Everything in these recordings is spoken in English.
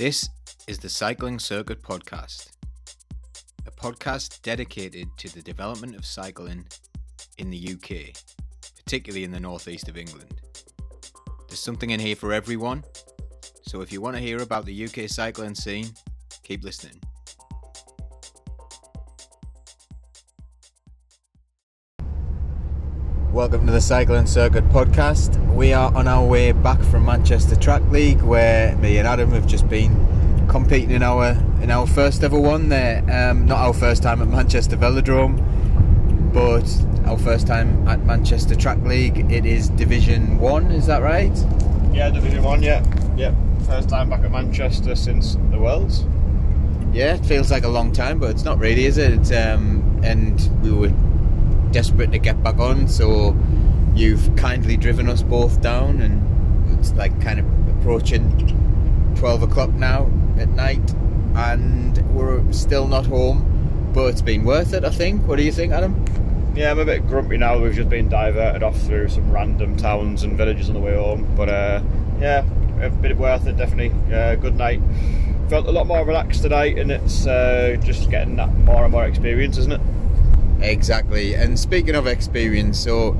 This is the Cycling Circuit Podcast, a podcast dedicated to the development of cycling in the UK, particularly in the northeast of England. There's something in here for everyone, so if you want to hear about the UK cycling scene, keep listening. Welcome to the Cycling Circuit podcast. We are on our way back from Manchester Track League, where me and Adam have just been competing in our in our first ever one there. Um, not our first time at Manchester Velodrome, but our first time at Manchester Track League. It is Division One. Is that right? Yeah, Division One. Yeah, yeah. First time back at Manchester since the Worlds. Yeah, it feels like a long time, but it's not really, is it? It's, um, and we were desperate to get back on, so you've kindly driven us both down, and it's like kind of approaching 12 o'clock now at night, and we're still not home, but it's been worth it, I think. What do you think, Adam? Yeah, I'm a bit grumpy now. We've just been diverted off through some random towns and villages on the way home, but uh, yeah, a bit worth it. Definitely, uh, good night. Felt a lot more relaxed tonight, and it's uh, just getting that more and more experience, isn't it? Exactly. And speaking of experience, so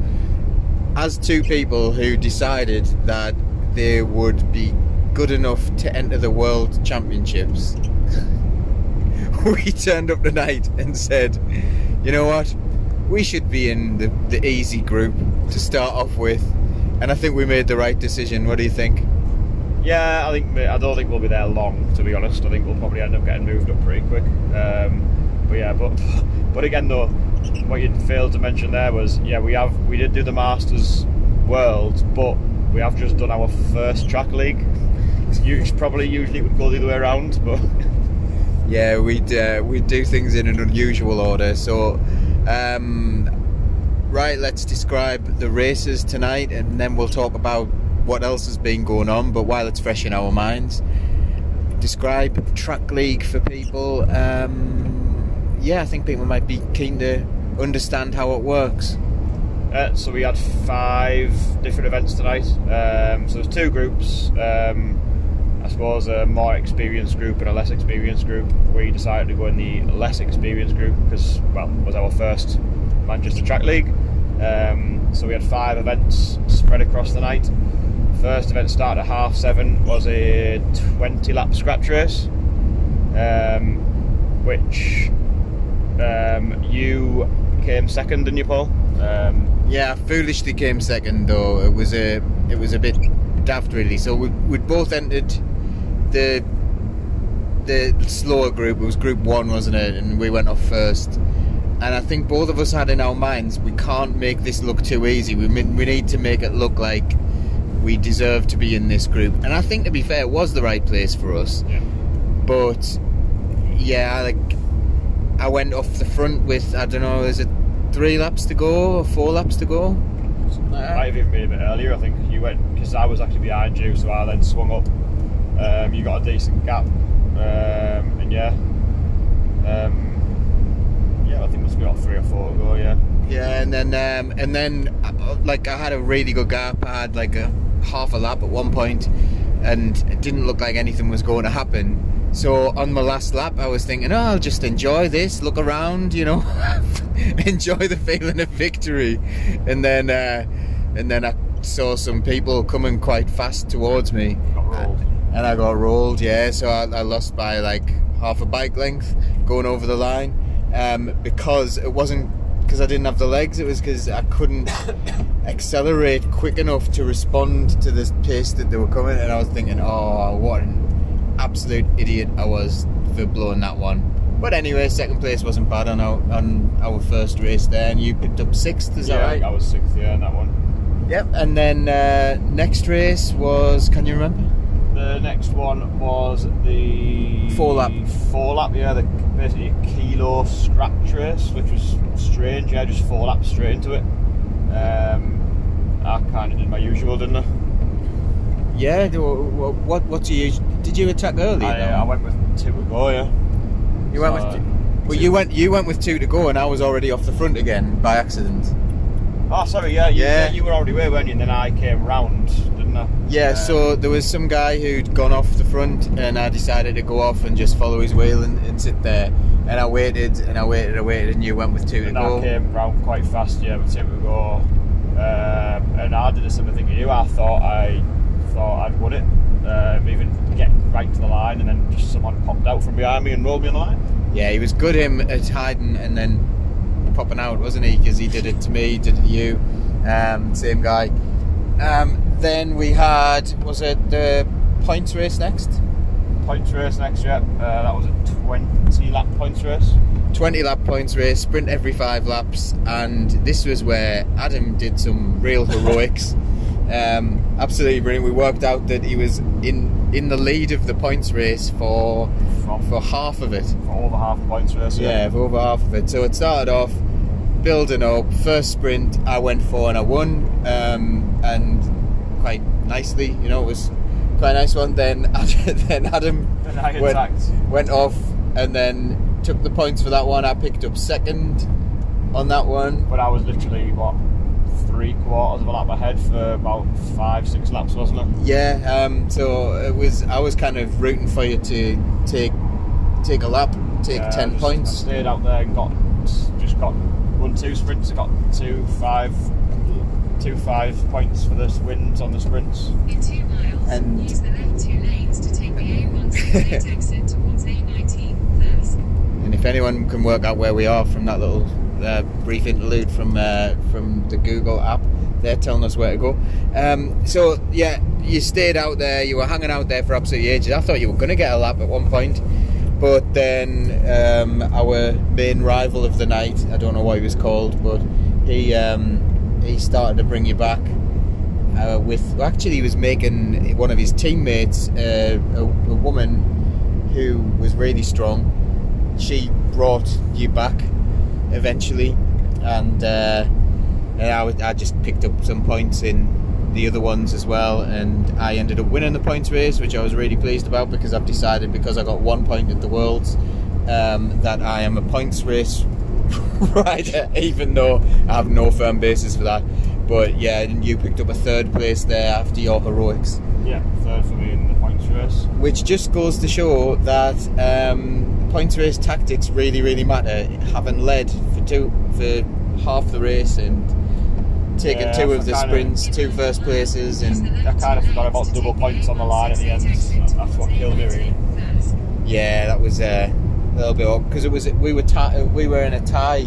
as two people who decided that they would be good enough to enter the World Championships, we turned up tonight and said, you know what? We should be in the, the easy group to start off with. And I think we made the right decision. What do you think? Yeah, I think I don't think we'll be there long. To be honest, I think we'll probably end up getting moved up pretty quick. Um, but yeah, but but again though, what you failed to mention there was yeah we have we did do the Masters Worlds, but we have just done our first track league. It's probably usually it would go the other way around, but yeah, we'd uh, we'd do things in an unusual order. So, um, right, let's describe the races tonight, and then we'll talk about what else has been going on. But while it's fresh in our minds, describe track league for people. Um, yeah, I think people might be keen to understand how it works. Uh, so we had five different events tonight. Um, so there's two groups. Um, I suppose a more experienced group and a less experienced group. We decided to go in the less experienced group because, well, it was our first Manchester Track League. Um, so we had five events spread across the night. First event started at half seven was a 20 lap scratch race, um, which um, you came second, didn't you, Paul? Um, yeah, foolishly came second though. It was a it was a bit daft really. So we we'd both entered the the slower group. It was group one, wasn't it? And we went off first. And I think both of us had in our minds we can't make this look too easy. We we need to make it look like we deserve to be in this group. And I think to be fair, it was the right place for us. Yeah. But yeah, like I went off the front with I don't know, is it three laps to go or four laps to go? Might have even been a bit earlier. I think you went because I was actually behind you, so I then swung up. Um, you got a decent gap, um, and yeah, um, yeah, I think must be about three or four to go. Yeah. Yeah, and then um, and then uh, like I had a really good gap. I had like a half a lap at one point, and it didn't look like anything was going to happen. So on my last lap, I was thinking, oh, I'll just enjoy this, look around, you know, enjoy the feeling of victory, and then uh, and then I saw some people coming quite fast towards me, and I got rolled. Yeah, so I, I lost by like half a bike length going over the line um, because it wasn't because I didn't have the legs. It was because I couldn't accelerate quick enough to respond to this pace that they were coming, and I was thinking, oh, what an absolute idiot I was for blowing that one. But anyway, second place wasn't bad on our on our first race there, and you picked up sixth. Is yeah, that right? I was sixth. Yeah, in that one. Yep. And then uh, next race was, can you remember? The next one was the Four lap. Four lap, yeah, the basically a kilo scratch race, which was strange. Yeah, just four laps straight into it. Um, I kind of did my usual, didn't I? Yeah. What what, what do you did you attack early? I, though? I went with two to go. Yeah. you went so, with. Well, you went you went with two to go, and I was already off the front again by accident. Oh, sorry. Yeah, you, Yeah. yeah. You were already away, weren't you? And then I came round, didn't I? Yeah, Um, so there was some guy who'd gone off the front, and I decided to go off and just follow his wheel and, and sit there. And I waited and I waited, I waited, and you went with two to and go. that came round quite fast. Yeah, with two to go. Um, and I did a similar thing to you. I thought I thought I'd won it, um, even get right to the line, and then just someone popped out from behind me and rolled me on the line. Yeah, he was good him at hiding and then popping out, wasn't he? Because he did it to me, did it to you. Um, same guy. Um, then we had was it the points race next? Points race next year. Uh, that was a 20 lap points race. 20 lap points race, sprint every five laps, and this was where Adam did some real heroics. um, absolutely brilliant. We worked out that he was in in the lead of the points race for From for half of it. for over half a points race. Yeah, for over half of it. So it started off building up. First sprint, I went for and I won, um, and quite nicely. You know, it was quite a nice one. Then then Adam Then went, went off and then took the points for that one. I picked up second on that one. But I was literally what three quarters of a lap ahead for about five, six laps, wasn't it? Yeah, um, so it was. I was kind of rooting for you to take take a lap, take Yeah, ten just- points. I stayed out there and got just got won two sprints. I got two five, two five points for this wins on the sprints. In two miles, And- use the left two lanes to take the A168 exit towards A19 first. And if anyone can work out where we are from that little uh, brief interlude from uh, from the Google app, they're telling us where to go. Um, so yeah, you stayed out there. You were hanging out there for absolutely ages. I thought you were going to get a lap at one point, but then um, our main rival of the night, I don't know what he was called, but he um, he started to bring you back. Uh, with well, actually, he was making one of his teammates, uh, a, a woman who was really strong, she brought you back eventually, and uh, and I, was- I just picked up some points in the other ones as well, and I ended up winning the points race, which I was really pleased about because I've decided because I got one point at the Worlds um, that I am a points race rider, even though I have no firm basis for that. But yeah, and you picked up a third place there after your heroics Yeah, third for me in the points race. which just goes to show that um, points race tactics really, really matter. Having led for two for half the race and taken Yeah, two of the sprints, two first places, and I kind of forgot about double points on the line at the end. That's what killed me really. Yeah, that was uh, a little bit up because it was we were ti we were in a tie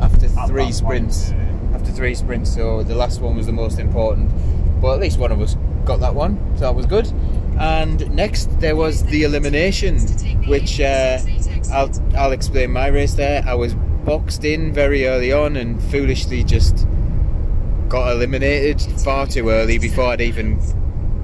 after At three sprints. point, After three sprints, so the last one was the most important. But at least one of us got that one, so that was good. And next there was the elimination, which uh, I'll I'll explain my race there. I was boxed in very early on and foolishly just got eliminated far too early before I'd even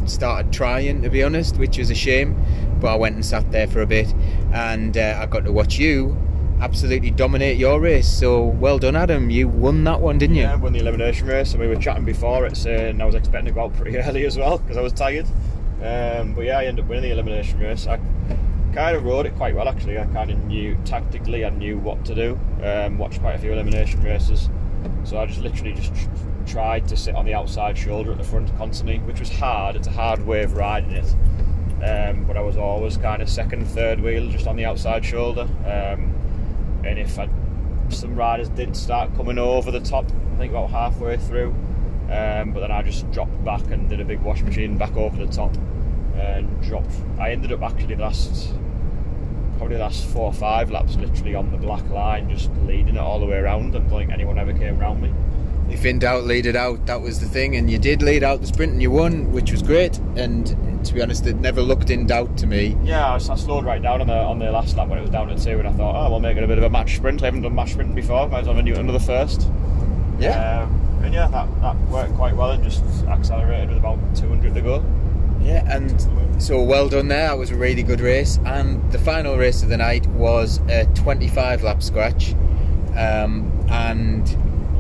started trying, to be honest, which was a shame. But I went and sat there for a bit, and uh, I got to watch you absolutely dominate your race. So well done, Adam. You won that one, didn't you? Yeah, won the elimination race, and we were chatting before it, saying I was expecting to go out pretty early as well because I was tired. Um, but yeah, I ended up winning the elimination race. I kind of rode it quite well actually. I kind of knew tactically, I knew what to do. Um, watched quite a few elimination races, so I just literally just tr- tried to sit on the outside shoulder at the front constantly, which was hard. It's a hard way of riding it. Um, but I was always kind of second, third wheel, just on the outside shoulder. Um, and if I, some riders did start coming over the top, I think about halfway through, um, but then I just dropped back and did a big wash machine back over the top and dropped. I ended up actually the last, probably the last four or five laps, literally on the black line, just leading it all the way around. I don't think anyone ever came around me. If in doubt, lead it out. That was the thing, and you did lead out the sprint and you won, which was great. And to be honest, it never looked in doubt to me. Yeah, I, I slowed right down on the on the last lap when it was down to two, and I thought, oh, we'll make it a bit of a match sprint. I haven't done match sprint before. Might as well do another first. Yeah, Um, and yeah, that, that worked quite well and just accelerated with about 200 to go. yeah, and so well done there. That was a really good race. And the final race of the night was a 25 lap scratch, um, and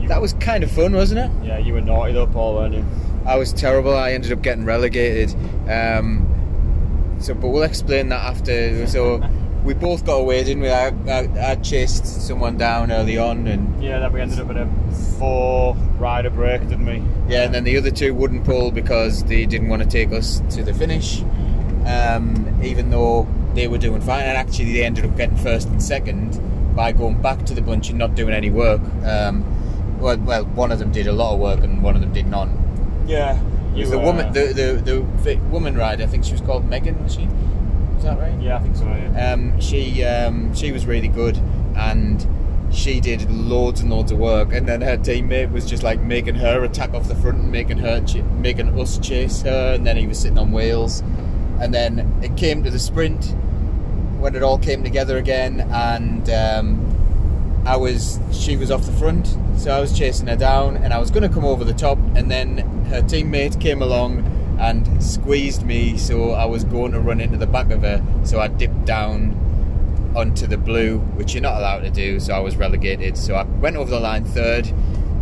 that was kind of fun, wasn't it? Yeah, you were naughty though, Paul, weren't you? I was terrible. I ended up getting relegated. Um, so, but we'll explain that after. So, we both got away, didn't we? I, I, I chased someone down early on, and Yeah, then we ended up in a four rider break, didn't we? yeah, and then the other two wouldn't pull because they didn't want to take us to the finish, um, even though they were doing fine. And actually, they ended up getting first and second by going back to the bunch and not doing any work. Um, well, well, one of them did a lot of work, and one of them did none. Yeah. Was the woman, the the the woman rider. I think she was called Megan. Was she? Was that right? Yeah, I think so. Yeah. Um, she um, she was really good, and she did loads and loads of work. And then her teammate was just like making her attack off the front and making her ch- making us chase her. And then he was sitting on wheels. And then it came to the sprint when it all came together again, and um, I was she was off the front, so I was chasing her down, and I was going to come over the top, and then her teammate came along and squeezed me, so I was going to run into the back of her, so I dipped down onto the blue, which you're not allowed to do, so I was relegated. So I went over the line third,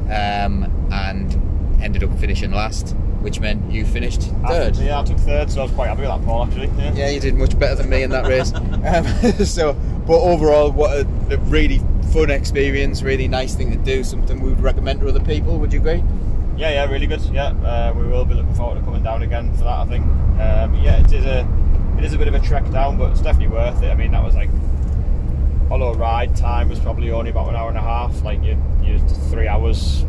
um, and ended up finishing last, which meant you finished I- third. yeah, I took third, so I was quite happy with that Paul actually. Yeah. Yeah, you did much better than me in that race. um, so, but overall, what a, a really fun experience, really nice thing to do, something we would recommend to other people. Would you agree? Yeah, yeah, really good. Yeah, uh, we will be looking forward to coming down again for that. I think. Um, yeah, it is a it is a bit of a trek down, but it's definitely worth it. I mean, that was like, although ride time was probably only about an hour and a half. Like you, you three hours,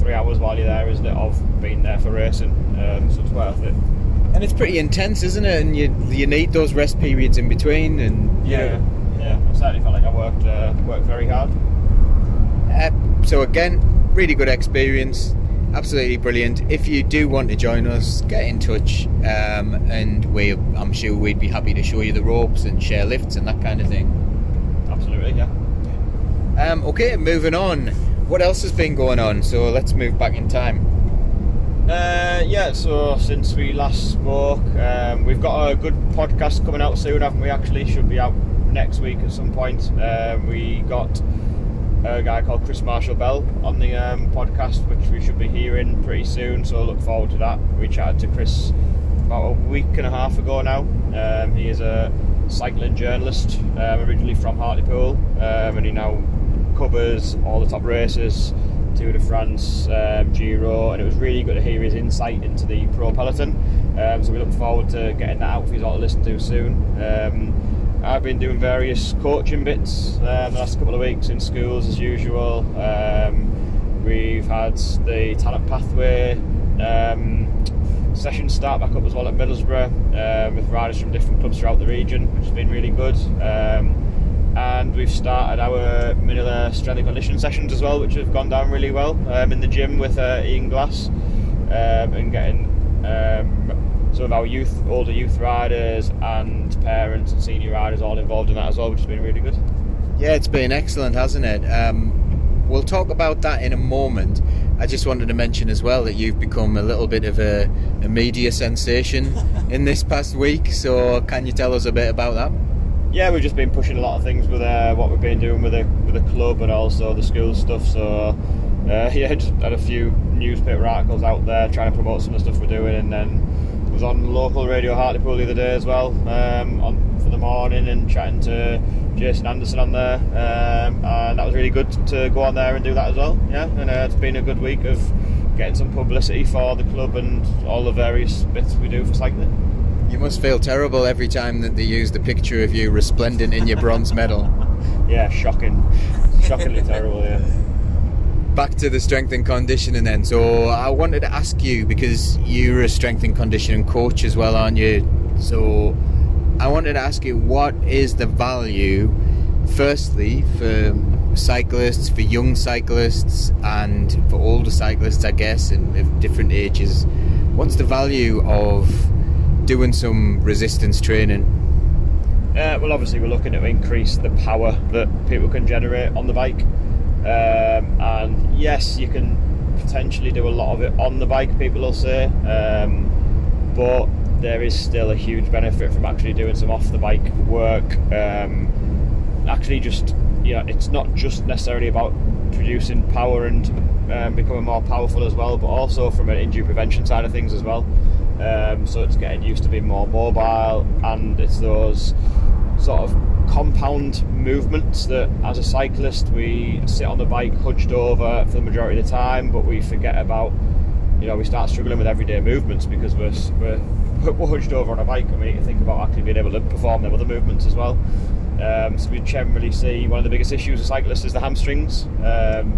three hours while you're there, isn't it? Of being there for racing, um, so it's worth it. And it's pretty intense, isn't it? And you you need those rest periods in between, and you Yeah, know, yeah. I certainly felt like I worked uh, worked very hard. Uh, so again, really good experience, absolutely brilliant. If you do want to join us, get in touch, um, and we, I'm sure we'd be happy to show you the ropes and share lifts and that kind of thing. Absolutely, yeah. Um, okay, moving on. What else has been going on? So let's move back in time. Uh, yeah, so since we last spoke, um, we've got a good podcast coming out soon, haven't we? Actually, should be out next week at some point. Um, we got a guy called Chris Marshall Bell on the um, podcast, which we should be hearing pretty soon. So look forward to that. We chatted to Chris about a week and a half ago now. Um, he is a cycling journalist, um, originally from Hartlepool, um, and he now covers all the top races. Tour de France, um, Giro, and it was really good to hear his insight into the pro peloton. Um, so we look forward to getting that out for you all to listen to soon. I've been doing various coaching bits um, the last couple of weeks in schools as usual. Um, we've had the talent pathway um, sessions start back up as well at Middlesbrough um, with riders from different clubs throughout the region, which has been really good. Um, and we've started our Manila strength and conditioning sessions as well, which have gone down really well um, in the gym with uh, Ian Glass and getting some of our youth, older youth riders and parents and senior riders all involved in that as well, which has been really good. Yeah, it's been excellent, hasn't it? Um, we'll talk about that in a moment. I just wanted to mention as well that you've become a little bit of a, a media sensation in this past week. So, can you tell us a bit about that? yeah, we've just been pushing a lot of things with uh, what we've been doing with the with the club and also the school stuff. So uh, yeah, just had a few newspaper articles out there trying to promote some of the stuff we're doing, and then was on local radio Hartlepool the other day as well um, on for the morning and chatting to Jason Anderson on there, um, and that was really good to go on there and do that as well. Yeah, and uh, it's been a good week of getting some publicity for the club and all the various bits we do for cycling. You must feel terrible every time that they use the picture of you resplendent in your bronze medal. Yeah, shocking, shockingly terrible. Yeah. Back to the strength and conditioning then. So I wanted to ask you because you're a strength and conditioning coach as well, aren't you? So I wanted to ask you what is the value, firstly, for cyclists, for young cyclists, and for older cyclists, I guess, and of different ages. What's the value of doing some resistance training? Uh, well, obviously, we're looking to increase the power that people can generate on the bike. Um, and yes, you can potentially do a lot of it on the bike, people will say. Um, but there is still a huge benefit from actually doing some off the bike work. Um, actually, just, you know, it's not just necessarily about producing power and um, becoming more powerful as well, but also from an injury prevention side of things as well. Um, so it's getting used to being more mobile, and it's those sort of compound movements that, as a cyclist, we sit on the bike hunched over for the majority of the time, but we forget about. You know, we start struggling with everyday movements because we're we're, we're hunched over on a bike, and we need to think about actually being able to perform them other movements as well. Um, so we generally see one of the biggest issues with cyclists is the hamstrings, um,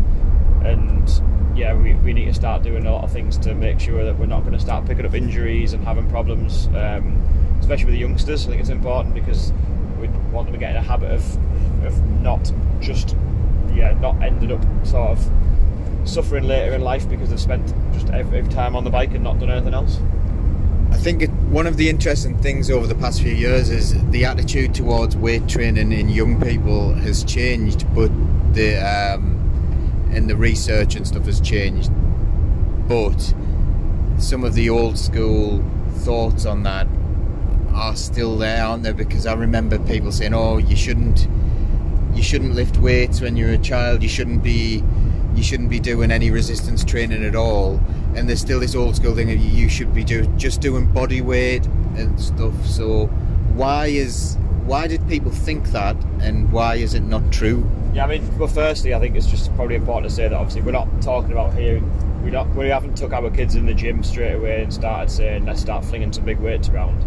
and yeah, we, we need to start doing a lot of things to make sure that we're not going to start picking up injuries and having problems, um, especially with the youngsters. I think it's important because we want them to get in a habit of of not just yeah not ended up sort of suffering later in life because they've spent just every, time on the bike and not done anything else. I think it, one of the interesting things over the past few years is the attitude towards weight training in young people has changed, but the um, and the research and stuff has changed. But some of the old school thoughts on that are still there, aren't they? Because I remember people saying, "Oh, you shouldn't, you shouldn't lift weights when you're a child. You shouldn't be, you shouldn't be doing any resistance training at all." And there's still this old school thing of you should be do, just doing body weight and stuff. So why is why did people think that, and why is it not true? Yeah, I mean, well, firstly, I think it's just probably important to say that obviously we're not talking about here. We not we haven't took our kids in the gym straight away and started saying let's start flinging some big weights around.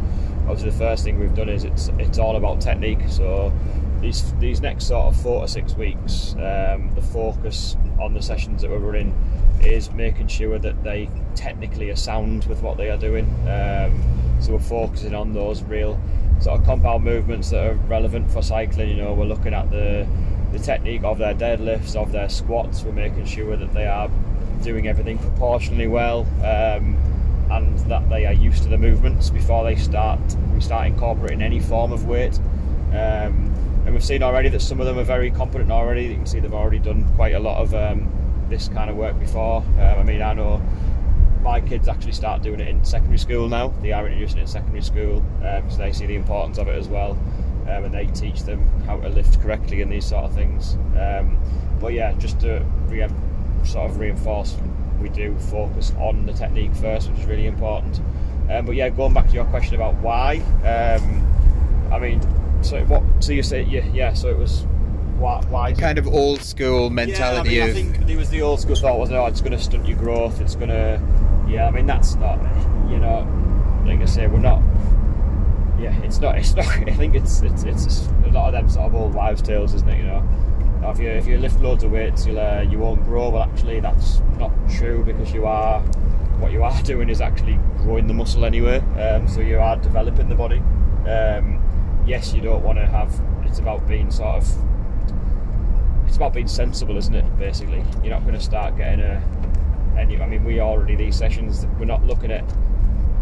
Obviously, the first thing we've done is it's it's all about technique. So these these next sort of four to six weeks, um, the focus on the sessions that we're running is making sure that they technically are sound with what they are doing. Um, so we're focusing on those real sort of compound movements that are relevant for cycling. You know, we're looking at the the technique of their deadlifts, of their squats. We're making sure that they are doing everything proportionally well, um, and that they are used to the movements before they start. We start incorporating any form of weight. Um, and we've seen already that some of them are very competent already. You can see they've already done quite a lot of um, this kind of work before. Um, I mean, I know my kids actually start doing it in secondary school now. They are introducing it in secondary school because um, they see the importance of it as well um, and they teach them how to lift correctly and these sort of things. Um, but yeah, just to re- sort of reinforce, we do focus on the technique first, which is really important. Um, but yeah, going back to your question about why, um, I mean, so what? So you say yeah, yeah. So it was why? why kind of old school mentality. Yeah, I, mean, of... I think there was the old school thought was, oh, it's going to stunt your growth. It's going to, yeah. I mean, that's not, you know, like I say, we're not yeah, it's not. It's not. I think it's it's it's a lot of them sort of old wives' tales, isn't it? You know, if you if you lift loads of weights, you'll uh, you won't grow. Well, actually, that's not true because you are what you are doing is actually growing the muscle anyway. Um, so you are developing the body. Um, yes, you don't want to have. It's about being sort of. It's about being sensible, isn't it? Basically, you're not going to start getting a. Any, I mean, we already these sessions. We're not looking at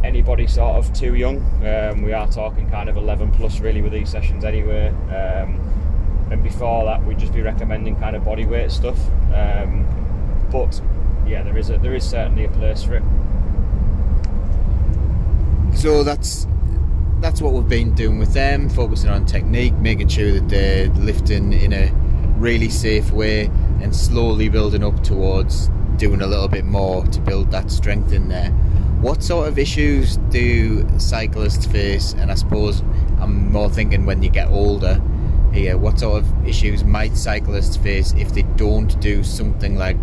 anybody sort of too young. Um, we are talking kind of 11 plus really with these sessions anyway. Um, and before that, we'd just be recommending kind of body weight stuff. Um, but yeah, there is a, there is certainly a place for it. So that's that's what we've been doing with them, focusing on technique, making sure that they're lifting in a really safe way, and slowly building up towards doing a little bit more to build that strength in there what sort of issues do cyclists face? And I suppose I'm more thinking when you get older here, what sort of issues might cyclists face if they don't do something like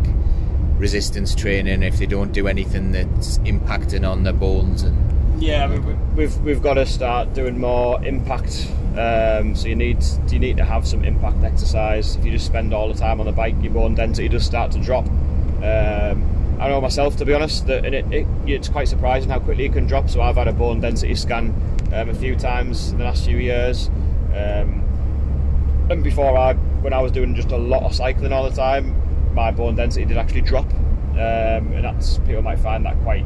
resistance training, if they don't do anything that's impacting on their bones and yeah, I mean, we've we've got to start doing more impact. Um, so you need you need to have some impact exercise. If you just spend all the time on the bike, your bone density does start to drop. Um, I know myself, to be honest, that it, it, it's quite surprising how quickly it can drop. So I've had a bone density scan um, a few times in the last few years, um, and before I, when I was doing just a lot of cycling all the time, my bone density did actually drop, um, and that's people might find that quite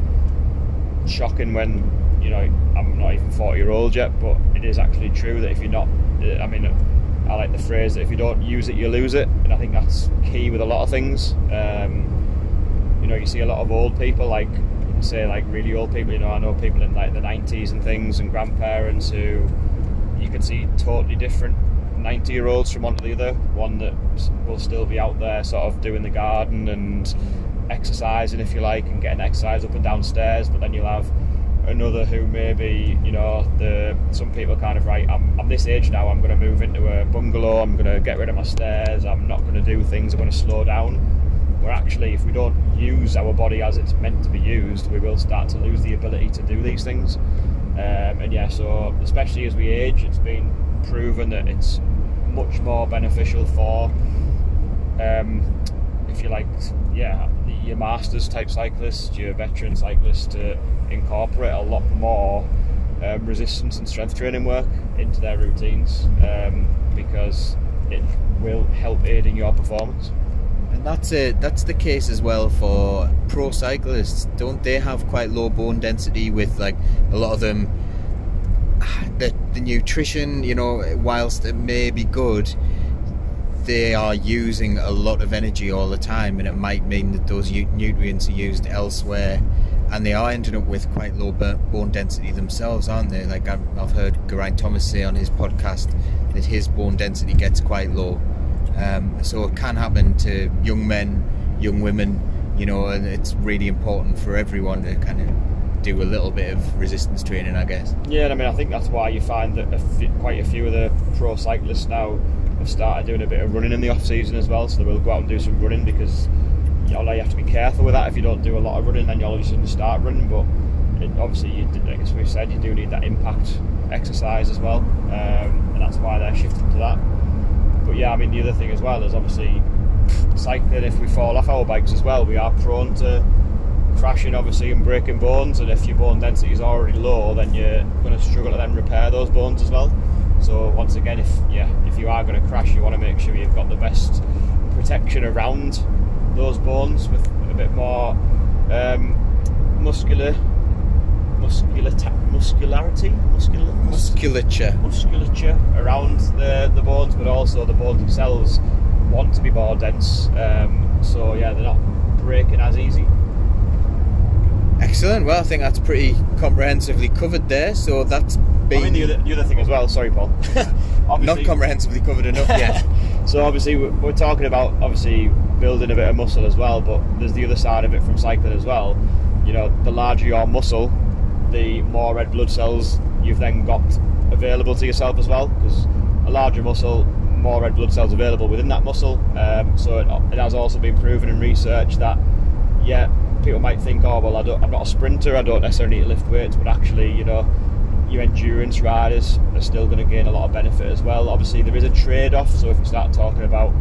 shocking when you know I'm not even 40 year old yet, but it is actually true that if you're not, I mean. I like the phrase that if you don't use it, you lose it, and I think that's key with a lot of things. Um, you know you see a lot of old people like say like really old people you know I know people in like the 90s and things and grandparents who you can see totally different 90 year olds from one to the other one that will still be out there sort of doing the garden and exercising if you like and getting exercise up and downstairs but then you'll have another who maybe you know the some people kind of right. I'm, I'm this age now. I'm going to move into a bungalow. I'm going to get rid of my stairs. I'm not going to do things. I'm going to slow down. Where actually, if we don't use our body as it's meant to be used, we will start to lose the ability to do these things. Um, and yeah, so especially as we age, it's been proven that it's much more beneficial for, um, if you like, yeah, your masters type cyclists, your veteran cyclists to incorporate a lot more um, resistance and strength training work into their routines um, because it will help aid in your performance. And that's it. That's the case as well for pro cyclists. Don't they have quite low bone density with like a lot of them? The, the nutrition, you know, whilst it may be good, they are using a lot of energy all the time, and it might mean that those nutrients are used elsewhere, and they are ending up with quite low bone density themselves, aren't they? Like I've, heard Geraint Thomas say on his podcast that his bone density gets quite low, um, so it can happen to young men, young women, you know, and it's really important for everyone to kind of do a little bit of resistance training, I guess. Yeah, I mean, I think that's why you find that quite a few of the pro cyclists now have started doing a bit of running in the off season as well. So they will go out and do some running because you, know, you have to be careful with that. If you don't do a lot of running, then you'll just start running. But it, obviously, you, like as we said, you do need that impact exercise as well, um, and that's why they're shifting to that. But yeah, I mean, the other thing as well is obviously cycling. If we fall off our bikes as well, we are prone to crashing obviously and breaking bones and if your bone density is already low then you're going to struggle to then repair those bones as well so once again if yeah if you are going to crash you want to make sure you've got the best protection around those bones with a bit more um, muscular muscular muscularity muscular Musculature. musculature around the, the bones, but also the bones themselves want to be more dense. Um, so yeah, they're not breaking as easy. Excellent. Well, I think that's pretty comprehensively covered there. So that's been I mean, the other, the other thing as well. Sorry, Paul. not comprehensively covered enough yet. so obviously we're, we're talking about obviously building a bit of muscle as well, but there's the other side of it from cycling as well. You know, the larger your muscle, the more red blood cells you've then got available to yourself as well, because a larger muscle, more red blood cells available within that muscle. Um, so it, it has also been proven in research that yeah, people might think, oh well, I don't, I'm not a sprinter, I don't necessarily need to lift weights, but actually, you know, your endurance riders are still going to gain a lot of benefit as well. Obviously, there is a trade-off. So if we start talking about,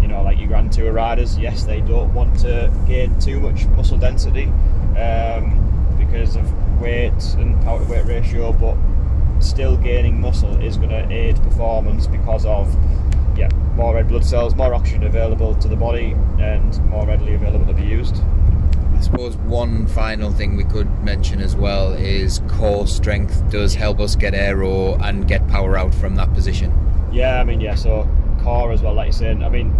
you know, like your Grand Tour riders, yes, they don't want to gain too much muscle density um, because of weight and power to weight ratio, but still gaining muscle is going to aid performance because of yeah more red blood cells, more oxygen available to the body, and more readily available to be used. Suppose one final thing we could mention as well is core strength does help us get aero and get power out from that position. Yeah, I mean, yeah. So core as well, like you're saying. I mean,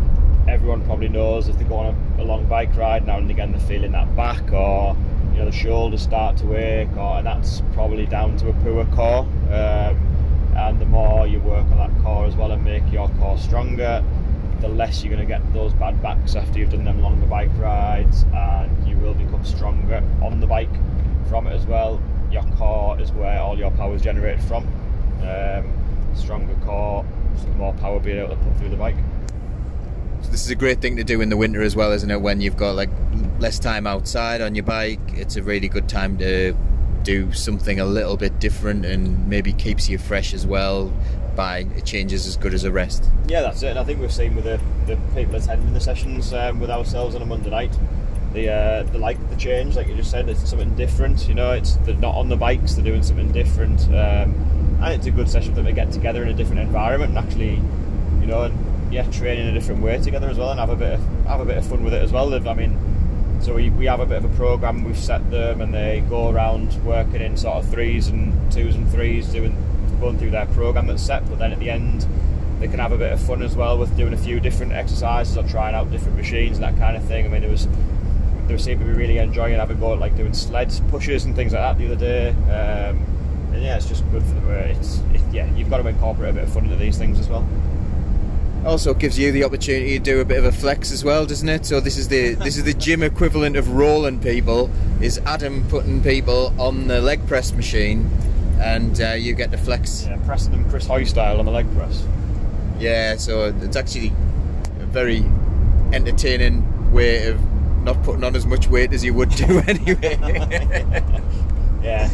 everyone probably knows if they go on a, a long bike ride now and again, they're feeling that back or you know the shoulders start to ache, or and that's probably down to a poor core. Um, and the more you work on that core as well and make your core stronger, the less you're going to get those bad backs after you've done them longer bike rides, and you will become stronger on the bike from it as well. Your core is where all your power is generated from. Um, stronger core, more power being able to put through the bike. So this is a great thing to do in the winter as well, isn't it? When you've got like less time outside on your bike, it's a really good time to do something a little bit different and maybe keeps you fresh as well by it changes as good as a rest. Yeah, that's it. And I think we've seen with the, the people attending the sessions um, with ourselves on a Monday night, they uh, like the change, like you just said. It's something different. You know, it's they're not on the bikes; they're doing something different, um, and it's a good session for them to get together in a different environment and actually, you know, yeah, train in a different way together as well, and have a bit of have a bit of fun with it as well. I mean, so we, we have a bit of a program we've set them, and they go around working in sort of threes and twos and threes, doing going through their program that's set. But then at the end, they can have a bit of fun as well with doing a few different exercises or trying out different machines and that kind of thing. I mean, it was they seem to be really enjoying having go at like doing sled pushes and things like that the other day. Um, and yeah, it's just good for them. It's it, yeah, you've got to incorporate a bit of fun into these things as well. Also gives you the opportunity to do a bit of a flex as well, doesn't it? So this is the this is the gym equivalent of rolling people. Is Adam putting people on the leg press machine, and uh, you get to flex. Yeah, pressing them Chris Hoy style on the leg press. Yeah, so it's actually a very entertaining way of not putting on as much weight as you would do anyway. Yeah.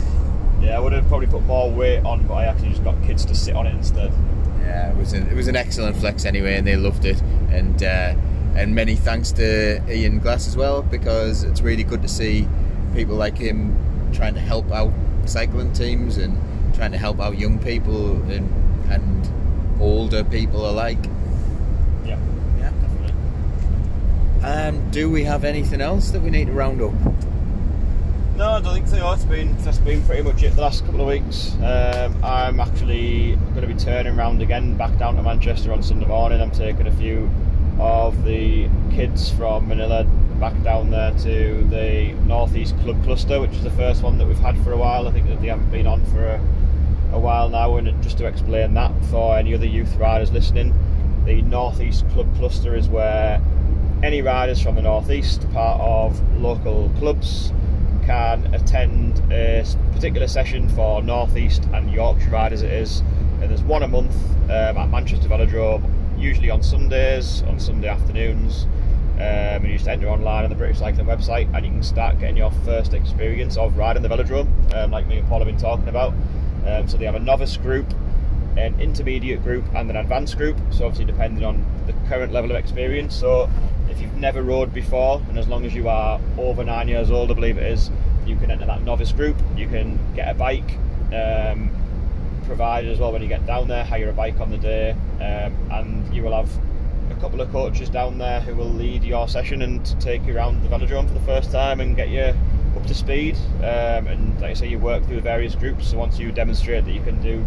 Yeah, I would have probably put more weight on, but I actually just got kids to sit on it instead. yeah, it was an, it was an excellent flex anyway, and they loved it. And uh, and many thanks to Ian Glass as well because it's really good to see people like him trying to help out cycling teams and trying to help out young people and and older people alike. Yeah, Yeah. definitely. Um, do we have anything else that we need to round up? No, I don't think so. It's been that's been pretty much it the last couple of weeks. Um, I'm actually going to be turning around again back down to Manchester on Sunday morning. I'm taking a few of the kids from Manila back down there to the Northeast Club Cluster, which is the first one that we've had for a while. I think that they haven't been on for a, a while now. And just to explain that for any other youth riders listening, the Northeast Club Cluster is where any riders from the Northeast, part of local clubs, can attend a particular session for Northeast and Yorkshire riders. It is, and there's one a month um, at Manchester Velodrome, usually on Sundays, on Sunday afternoons. Um, and you just enter online on the British Cycling website, and you can start getting your first experience of riding the velodrome, um, like me and Paul have been talking about. Um, so they have a novice group, an intermediate group, and an advanced group. So obviously depending on the current level of experience. So if you've never rode before, and as long as you are over nine years old, I believe it is, you can enter that novice group. You can get a bike. Um, provided as well when you get down there, hire a bike on the day, um, and you will have a couple of coaches down there who will lead your session and take you around the velodrome for the first time and get you up to speed. Um, and like I say, you work through various groups. So once you demonstrate that you can do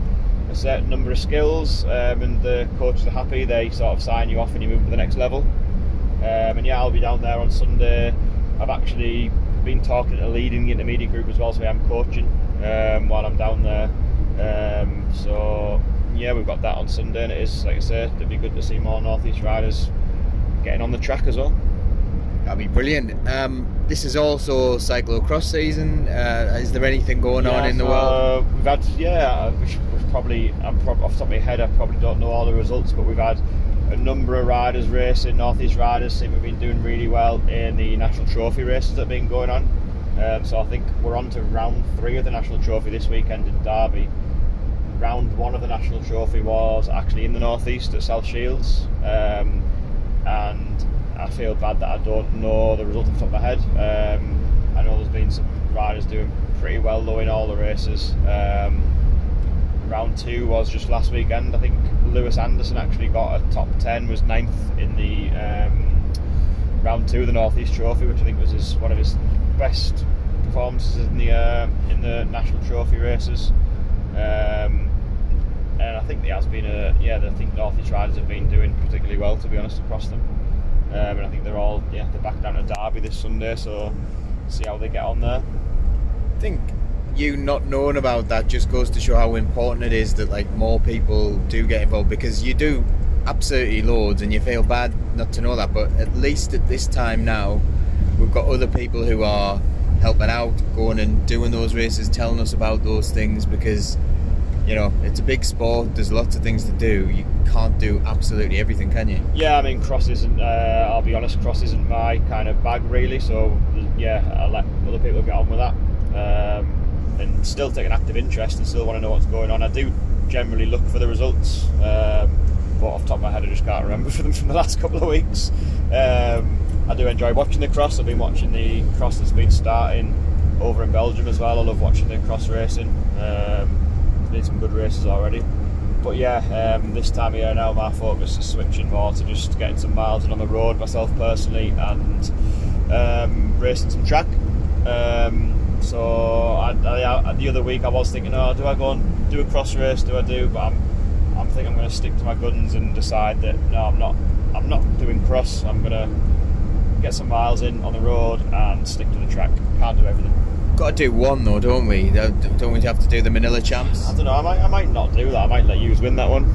a certain number of skills um, and the coaches are happy, they sort of sign you off and you move to the next level. Um, and yeah, I'll be down there on Sunday. I've actually been talking to the leading the intermediate group as well, so I'm coaching um, while I'm down there. Um, so yeah, we've got that on Sunday, and it is like I say, it'd be good to see more northeast riders getting on the track as well. That'd be brilliant. Um, this is also cyclocross season. Uh, is there anything going on Yeah, in the world? uh, we've had yeah, we should, we've probably I'm prob- off the top of my head, I probably don't know all the results, but we've had a number of riders racing. Northeast riders seem to have been doing really well in the national trophy races that have been going on. Um, so I think we're on to round three of the national trophy this weekend in Derby. Round one of the national trophy was actually in the northeast at South Shields, um, and I feel bad that I don't know the result off the top of my head. Um, I know there's been some riders doing pretty well though in all the races. Um, round two was just last weekend. I think Lewis Anderson actually got a top ten, was ninth in the um, round two of the Northeast Trophy, which I think was his one of his best performances in the uh, in the national trophy races. Um, and I think there has been a yeah. I think Northeast riders have been doing particularly well, to be honest, across them. Um, and I think they're all yeah they're back down to Derby this Sunday, so see how they get on there. I think you not knowing about that just goes to show how important it is that like more people do get involved because you do absolutely loads and you feel bad not to know that but at least at this time now we've got other people who are helping out going and doing those races telling us about those things because you know it's a big sport there's lots of things to do you can't do absolutely everything can you Yeah, I mean, cross isn't. Uh, I'll be honest, cross isn't my kind of bag really. So yeah, I'll let other people get on with that, um, and still take an active interest and still want to know what's going on. I do generally look for the results, um, but off the top of my head, I just can't remember for them from the last couple of weeks. Um, I do enjoy watching the cross. I've been watching the cross that's been starting over in Belgium as well. I love watching the cross racing. Um, there's been some good races already. But yeah, um, this time of year now, my focus is switching more to just getting some miles in on the road myself personally and um, racing some track. Um, so I, I, the other week I was thinking, oh, do I go and do a cross race? Do I do? But I'm, I'm thinking I'm going to stick to my guns and decide that no, I'm not. I'm not doing cross. I'm going to get some miles in on the road and stick to the track. Can't do everything. got to do one though don't we don't we have to do the Manila champs I don't know. I might. I might not do that. I might let you win that one.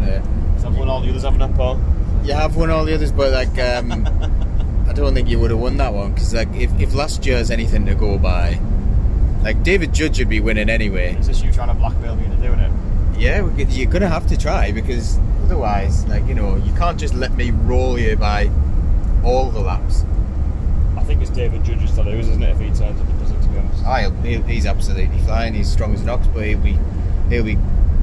Yeah. I've won all the others, haven't I, Paul? You have won all the others, but like um, don't think you would have won that one because like if, if last year's anything to go by, like David Judge would be winning anyway. Is this you trying to blackmail me into doing it? Yeah, we could- you're gonna have to try because otherwise, like you know, you can't just let me roll you by all the laps. I think it's David Judge's to lose, isn't it, if he turns up and does it, to be honest? I, he, he's absolutely flying. He's strong as an ox, but he'll be, he'll be,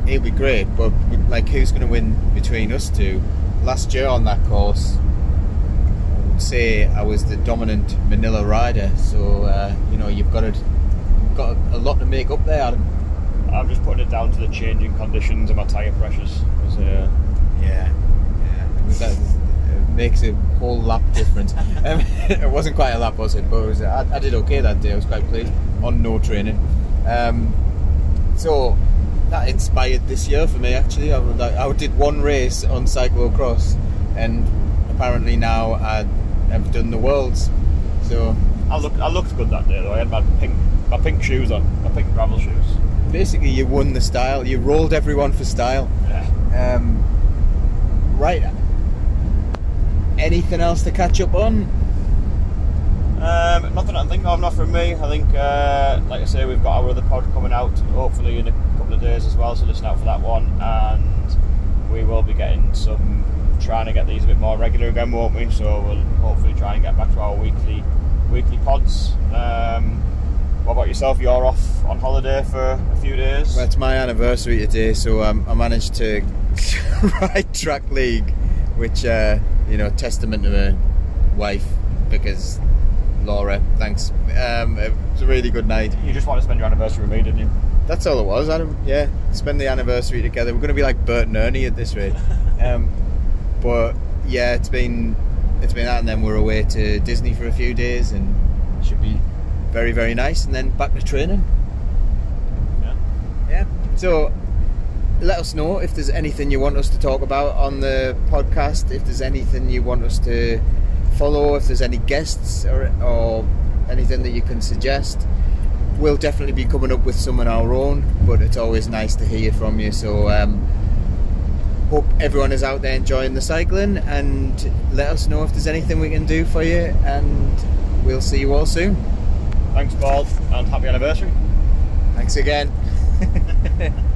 he'll be great. But like, who's going to win between us two? Last year on that course, I say I was the dominant Manila rider. So uh, you know, you've got to, got a, lot to make up there, Adam. I'm just putting it down to the changing conditions and my tyre pressures. 'cause, uh, Yeah, yeah. That makes a whole lap difference. um, it wasn't quite a lap, was it? But it was, I, I did okay that day. I was quite pleased on no training. Um, so that inspired this year for me. Actually, I, I did one race on cyclocross, and apparently now I have done the worlds. So I looked, I looked good that day though. I had my pink, my pink shoes on, my pink gravel shoes. basically, you won the style. You rolled everyone for style. Yeah. Um, right. Anything else to catch up on? Um, nothing I think of, not from me. I think, uh, like I say, we've got our other pod coming out hopefully in a couple of days as well, so listen out for that one. And we will be getting some, trying to get these a bit more regular again, won't we? So we'll hopefully try and get back to our weekly weekly pods. Um, what about yourself? You're off on holiday for a few days. Well, it's my anniversary today, so um, I managed to ride track league, which uh, you know, testament to my wife because Laura. Thanks. Um, it was a really good night. You just want to spend your anniversary with me, didn't you? That's all it was, Adam. Yeah, spend the anniversary together. We're going to be like Bert and Ernie at this rate. Um, but yeah, it's been it's been that, and then we're away to Disney for a few days, and should be very very nice, and then back to training. Yeah. Yeah. So let us know if there's anything you want us to talk about on the podcast, if there's anything you want us to follow, if there's any guests or, or anything that you can suggest. We'll definitely be coming up with some on our own, but it's always nice to hear from you. So um, hope everyone is out there enjoying the cycling and let us know if there's anything we can do for you and we'll see you all soon. Thanks, Paul, and happy anniversary. Thanks again.